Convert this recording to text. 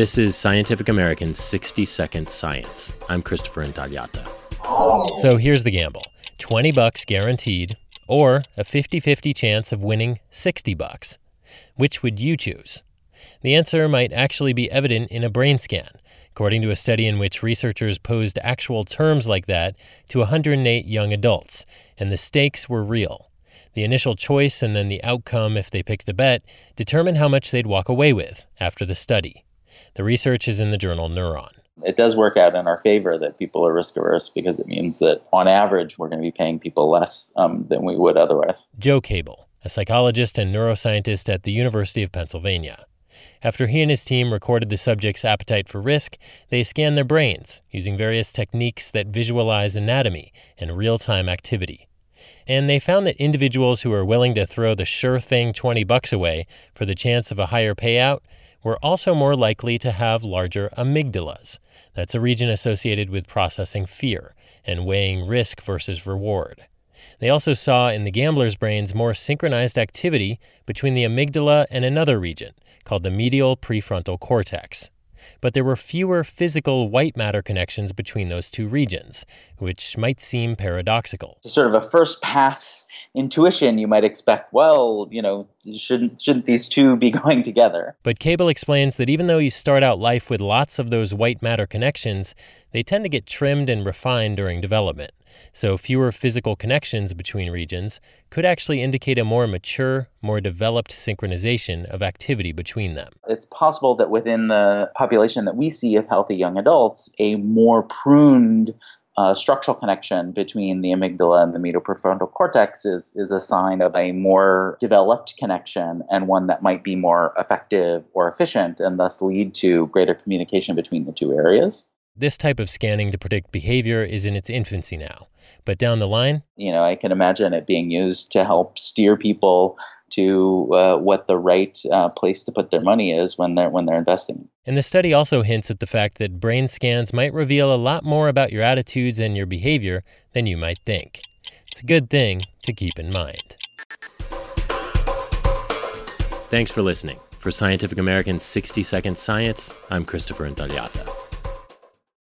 This is Scientific American's 60 Second Science. I'm Christopher Intagliata. So here's the gamble 20 bucks guaranteed, or a 50 50 chance of winning 60 bucks. Which would you choose? The answer might actually be evident in a brain scan, according to a study in which researchers posed actual terms like that to 108 young adults, and the stakes were real. The initial choice and then the outcome, if they picked the bet, determined how much they'd walk away with after the study. The research is in the journal Neuron. It does work out in our favor that people are risk averse because it means that on average we're going to be paying people less um, than we would otherwise. Joe Kable, a psychologist and neuroscientist at the University of Pennsylvania. After he and his team recorded the subject's appetite for risk, they scanned their brains using various techniques that visualize anatomy and real time activity. And they found that individuals who are willing to throw the sure thing 20 bucks away for the chance of a higher payout were also more likely to have larger amygdalas. That's a region associated with processing fear and weighing risk versus reward. They also saw in the gamblers' brains more synchronized activity between the amygdala and another region called the medial prefrontal cortex. But there were fewer physical white matter connections between those two regions, which might seem paradoxical. Sort of a first pass intuition, you might expect, well, you know, shouldn't shouldn't these two be going together? But Kable explains that even though you start out life with lots of those white matter connections, they tend to get trimmed and refined during development. So fewer physical connections between regions could actually indicate a more mature, more developed synchronization of activity between them. It's possible that within the population that we see of healthy young adults, a more pruned uh, structural connection between the amygdala and the medial prefrontal cortex is, is a sign of a more developed connection and one that might be more effective or efficient and thus lead to greater communication between the two areas. This type of scanning to predict behavior is in its infancy now. But down the line, you know, I can imagine it being used to help steer people to uh, what the right uh, place to put their money is when they're when they're investing. And the study also hints at the fact that brain scans might reveal a lot more about your attitudes and your behavior than you might think. It's a good thing to keep in mind. Thanks for listening. For Scientific American's 60 Second Science, I'm Christopher Intagliata.